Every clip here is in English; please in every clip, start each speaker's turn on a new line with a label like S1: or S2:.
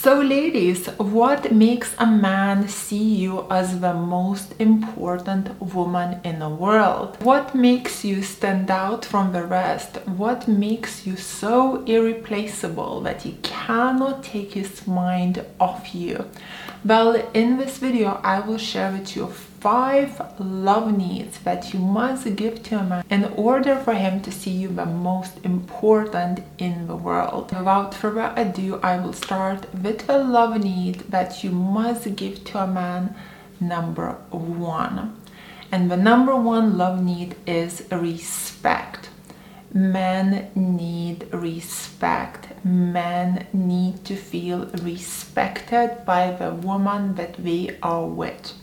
S1: So, ladies, what makes a man see you as the most important woman in the world? What makes you stand out from the rest? What makes you so irreplaceable that he cannot take his mind off you? Well, in this video, I will share with you five love needs that you must give to a man in order for him to see you the most important in the world. Without further ado, I will start with the love need that you must give to a man number one. And the number one love need is respect. Men need respect. Men need to feel respected by the woman that they are with.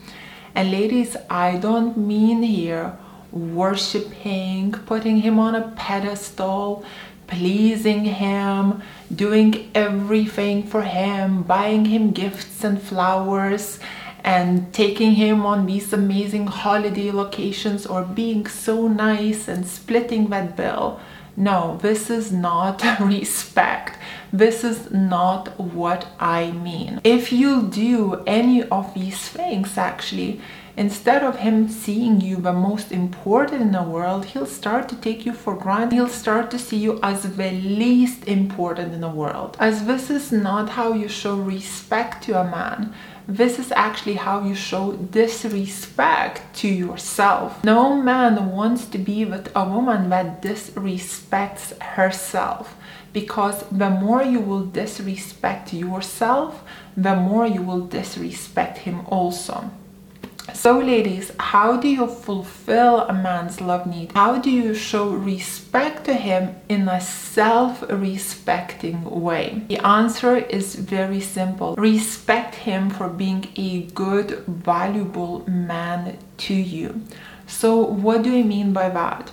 S1: And ladies, I don't mean here worshiping, putting him on a pedestal, pleasing him, doing everything for him, buying him gifts and flowers, and taking him on these amazing holiday locations or being so nice and splitting that bill. No, this is not respect. This is not what I mean. If you do any of these things, actually, instead of him seeing you the most important in the world, he'll start to take you for granted. He'll start to see you as the least important in the world. As this is not how you show respect to a man this is actually how you show disrespect to yourself. No man wants to be with a woman that disrespects herself because the more you will disrespect yourself, the more you will disrespect him also. So, ladies, how do you fulfill a man's love need? How do you show respect to him in a self respecting way? The answer is very simple respect him for being a good, valuable man to you. So, what do I mean by that?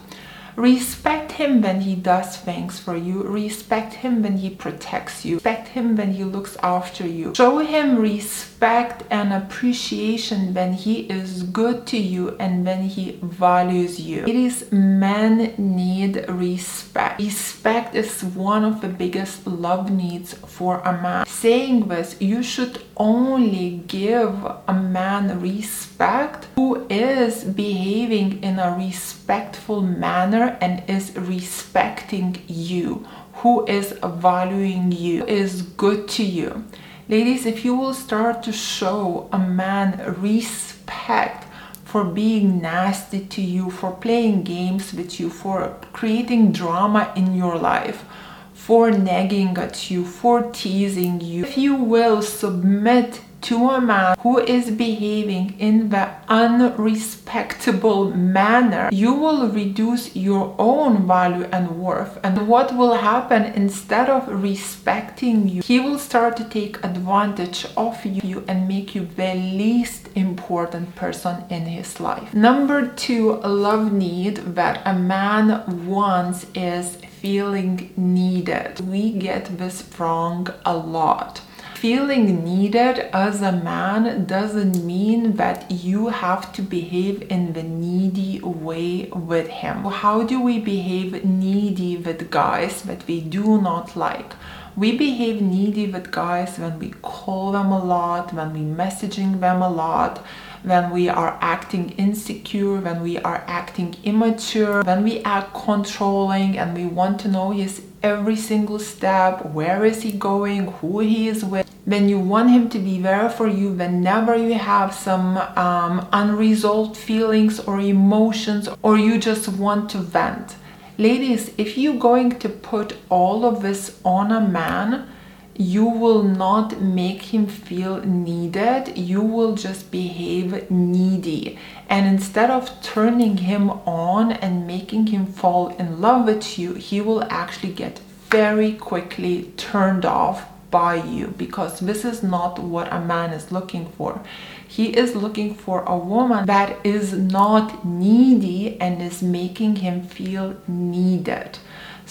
S1: Respect him when he does things for you. Respect him when he protects you. Respect him when he looks after you. Show him respect and appreciation when he is good to you and when he values you. It is men need respect. Respect is one of the biggest love needs for a man. Saying this, you should only give a man respect who is behaving in a respectful manner and is respecting you, who is valuing you, is good to you. Ladies, if you will start to show a man respect for being nasty to you, for playing games with you, for creating drama in your life, for nagging at you, for teasing you. If you will submit to a man who is behaving in the unrespectable manner, you will reduce your own value and worth. And what will happen instead of respecting you, he will start to take advantage of you and make you the least important person in his life. Number two, a love need that a man wants is feeling needed. We get this wrong a lot feeling needed as a man doesn't mean that you have to behave in the needy way with him. How do we behave needy with guys that we do not like? We behave needy with guys when we call them a lot, when we messaging them a lot, when we are acting insecure, when we are acting immature, when we act controlling and we want to know his every single step, where is he going, who he is with then you want him to be there for you whenever you have some um, unresolved feelings or emotions or you just want to vent. Ladies, if you're going to put all of this on a man, you will not make him feel needed. You will just behave needy. And instead of turning him on and making him fall in love with you, he will actually get very quickly turned off by you because this is not what a man is looking for. He is looking for a woman that is not needy and is making him feel needed.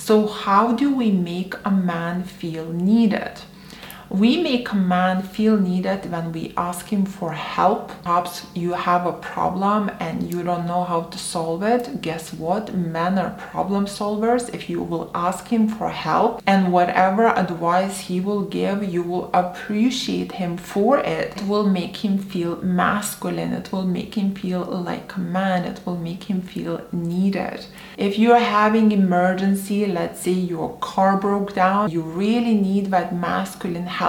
S1: So, how do we make a man feel needed? We make a man feel needed when we ask him for help. Perhaps you have a problem and you don't know how to solve it. Guess what? Men are problem solvers. If you will ask him for help and whatever advice he will give, you will appreciate him for it. It will make him feel masculine. It will make him feel like a man. It will make him feel needed. If you're having emergency, let's say your car broke down, you really need that masculine help,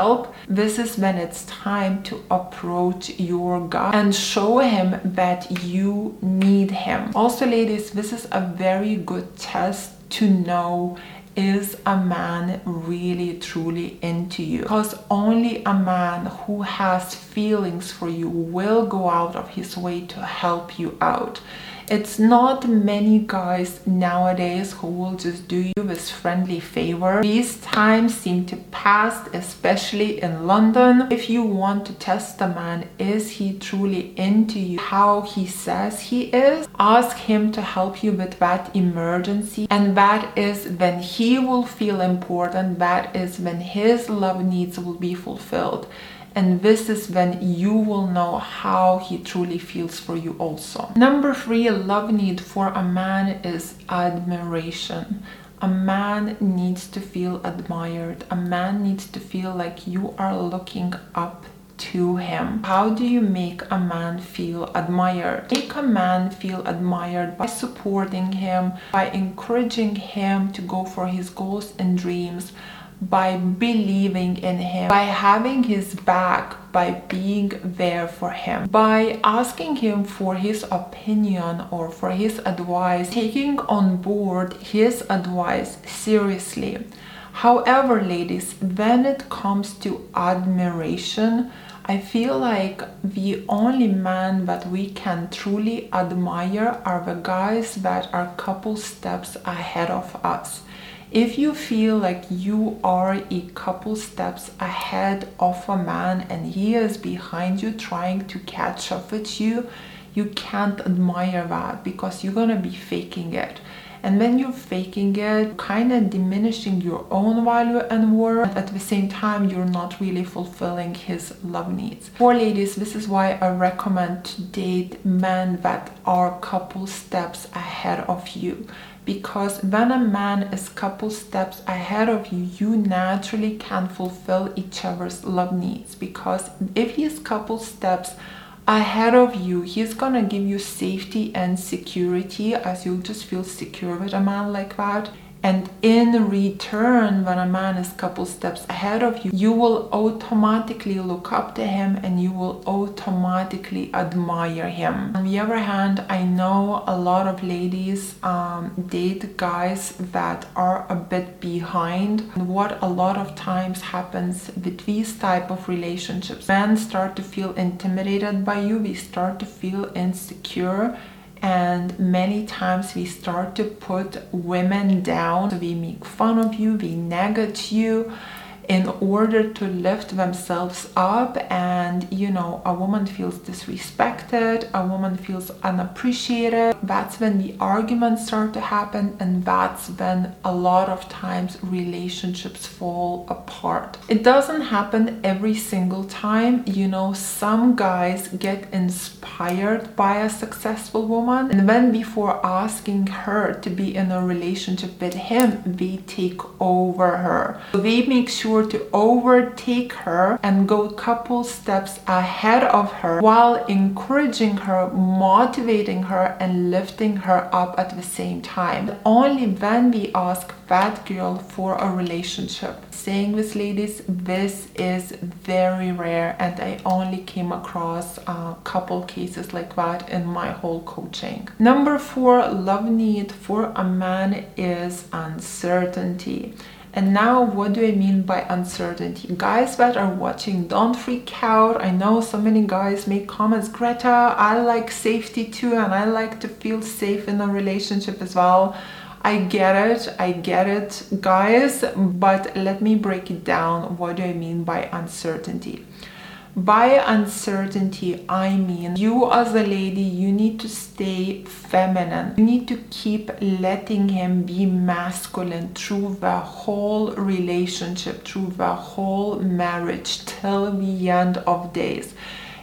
S1: this is when it's time to approach your guy and show him that you need him. Also, ladies, this is a very good test to know is a man really truly into you because only a man who has feelings for you will go out of his way to help you out it's not many guys nowadays who will just do you this friendly favor. These times seem to pass, especially in London. If you want to test a man, is he truly into you, how he says he is, ask him to help you with that emergency. And that is when he will feel important, that is when his love needs will be fulfilled and this is when you will know how he truly feels for you also. Number three, love need for a man is admiration. A man needs to feel admired. A man needs to feel like you are looking up to him. How do you make a man feel admired? Make a man feel admired by supporting him, by encouraging him to go for his goals and dreams, by believing in him, by having his back, by being there for him, by asking him for his opinion or for his advice, taking on board his advice seriously. However, ladies, when it comes to admiration, I feel like the only man that we can truly admire are the guys that are a couple steps ahead of us. If you feel like you are a couple steps ahead of a man and he is behind you trying to catch up with you, you can't admire that because you're gonna be faking it. And when you're faking it, kind of diminishing your own value and worth, at the same time, you're not really fulfilling his love needs. For ladies, this is why I recommend to date men that are a couple steps ahead of you because when a man is couple steps ahead of you you naturally can fulfill each other's love needs. Because if he is couple steps ahead of you he's gonna give you safety and security as you'll just feel secure with a man like that and in return, when a man is a couple steps ahead of you, you will automatically look up to him and you will automatically admire him. On the other hand, I know a lot of ladies um, date guys that are a bit behind. And what a lot of times happens with these type of relationships, men start to feel intimidated by you, we start to feel insecure and many times we start to put women down. We make fun of you we negate you in order to lift themselves up and you know a woman feels disrespected a woman feels unappreciated. That's when the arguments start to happen and that's when a lot of times relationships fall apart. It doesn't happen every single time you know some guys get inspired by a successful woman and then before asking her to be in a relationship with him they take over her. So they make sure sure to overtake her and go a couple steps ahead of her while encouraging her, motivating her, and lifting her up at the same time. Only when we ask that girl for a relationship. Saying this, ladies, this is very rare, and I only came across a couple cases like that in my whole coaching. Number four, love need for a man is uncertainty. And now, what do I mean by uncertainty? Guys that are watching, don't freak out. I know so many guys make comments, Greta, I like safety too, and I like to feel safe in a relationship as well. I get it, I get it, guys, but let me break it down. What do I mean by uncertainty? By uncertainty, I mean you as a lady, you need to stay feminine. You need to keep letting him be masculine through the whole relationship, through the whole marriage till the end of days.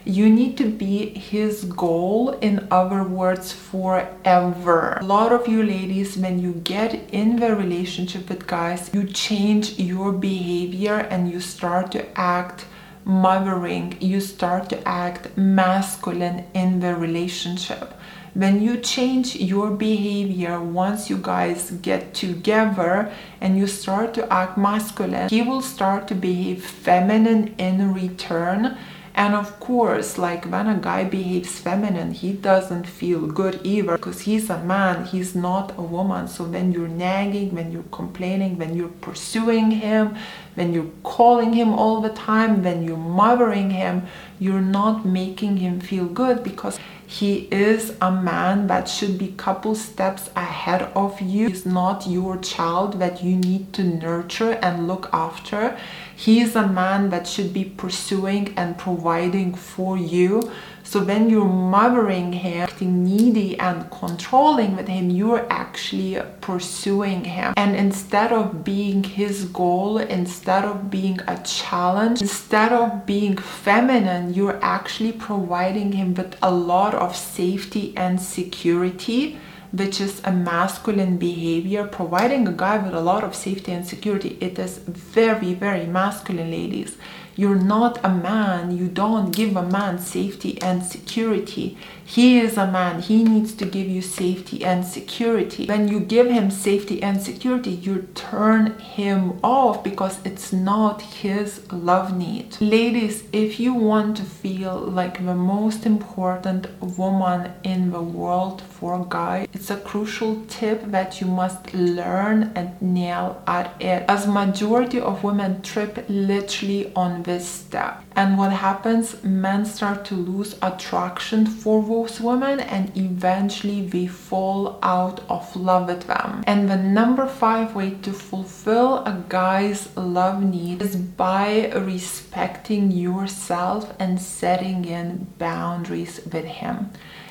S1: You need to be his goal, in other words, forever. A lot of you ladies, when you get in the relationship with guys, you change your behavior and you start to act mothering, you start to act masculine in the relationship. When you change your behavior once you guys get together and you start to act masculine, he will start to behave feminine in return and of course, like when a guy behaves feminine, he doesn't feel good either because he's a man, he's not a woman. So when you're nagging, when you're complaining, when you're pursuing him, when you're calling him all the time, when you're mothering him, you're not making him feel good because he is a man that should be couple steps ahead of you. He's not your child that you need to nurture and look after. He is a man that should be pursuing and providing for you. So when you're mothering him, acting needy and controlling with him, you're actually pursuing him. And instead of being his goal, instead of being a challenge, instead of being feminine, you're actually providing him with a lot of safety and security which is a masculine behavior, providing a guy with a lot of safety and security. It is very, very masculine, ladies. You're not a man. You don't give a man safety and security. He is a man. He needs to give you safety and security. When you give him safety and security, you turn him off because it's not his love need. Ladies, if you want to feel like the most important woman in the world for a guy, it's a crucial tip that you must learn and nail at it. As majority of women trip literally on this step. And what happens, men start to lose attraction for those women and eventually we fall out of love with them. And the number five way to fulfill a guy's love need is by respecting yourself and setting in boundaries with him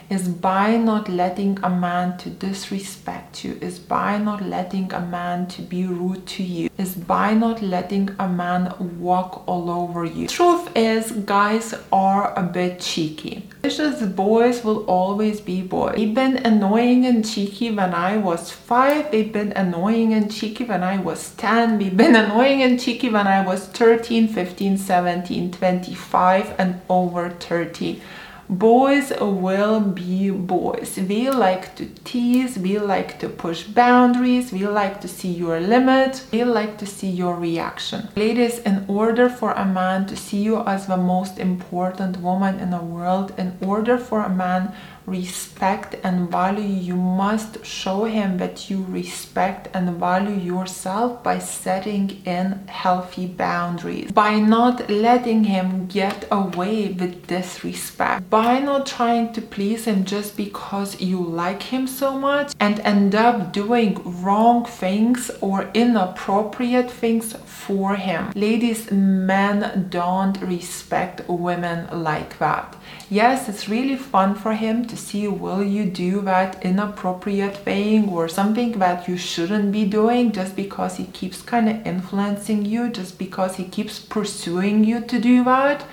S1: is by not letting a man to disrespect you, is by not letting a man to be rude to you, is by not letting a man walk all over you. Truth is, guys are a bit cheeky. It's just boys will always be boys. They've been annoying and cheeky when I was 5, they've been annoying and cheeky when I was 10, they've been annoying and cheeky when I was 13, 15, 17, 25 and over 30 boys will be boys. We like to tease, we like to push boundaries, we like to see your limit, we like to see your reaction. Ladies, in order for a man to see you as the most important woman in the world, in order for a man respect and value you must show him that you respect and value yourself by setting in healthy boundaries by not letting him get away with disrespect by not trying to please him just because you like him so much and end up doing wrong things or inappropriate things for him? Ladies men don't respect women like that. Yes it's really fun for him to see will you do that inappropriate thing or something that you shouldn't be doing just because he keeps kind of influencing you, just because he keeps pursuing you to do that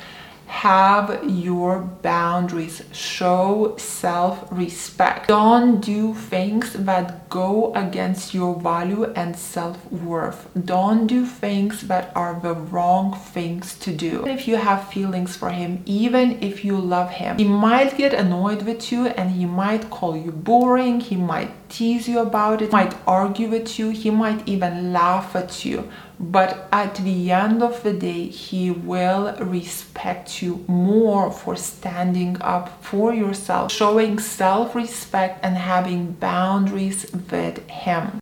S1: have your boundaries. Show self-respect. Don't do things that go against your value and self-worth. Don't do things that are the wrong things to do. If you have feelings for him even if you love him he might get annoyed with you and he might call you boring. He might tease you about it. Might argue with you. He might even laugh at you but at the end of the day he will respect you more for standing up for yourself showing self-respect and having boundaries with him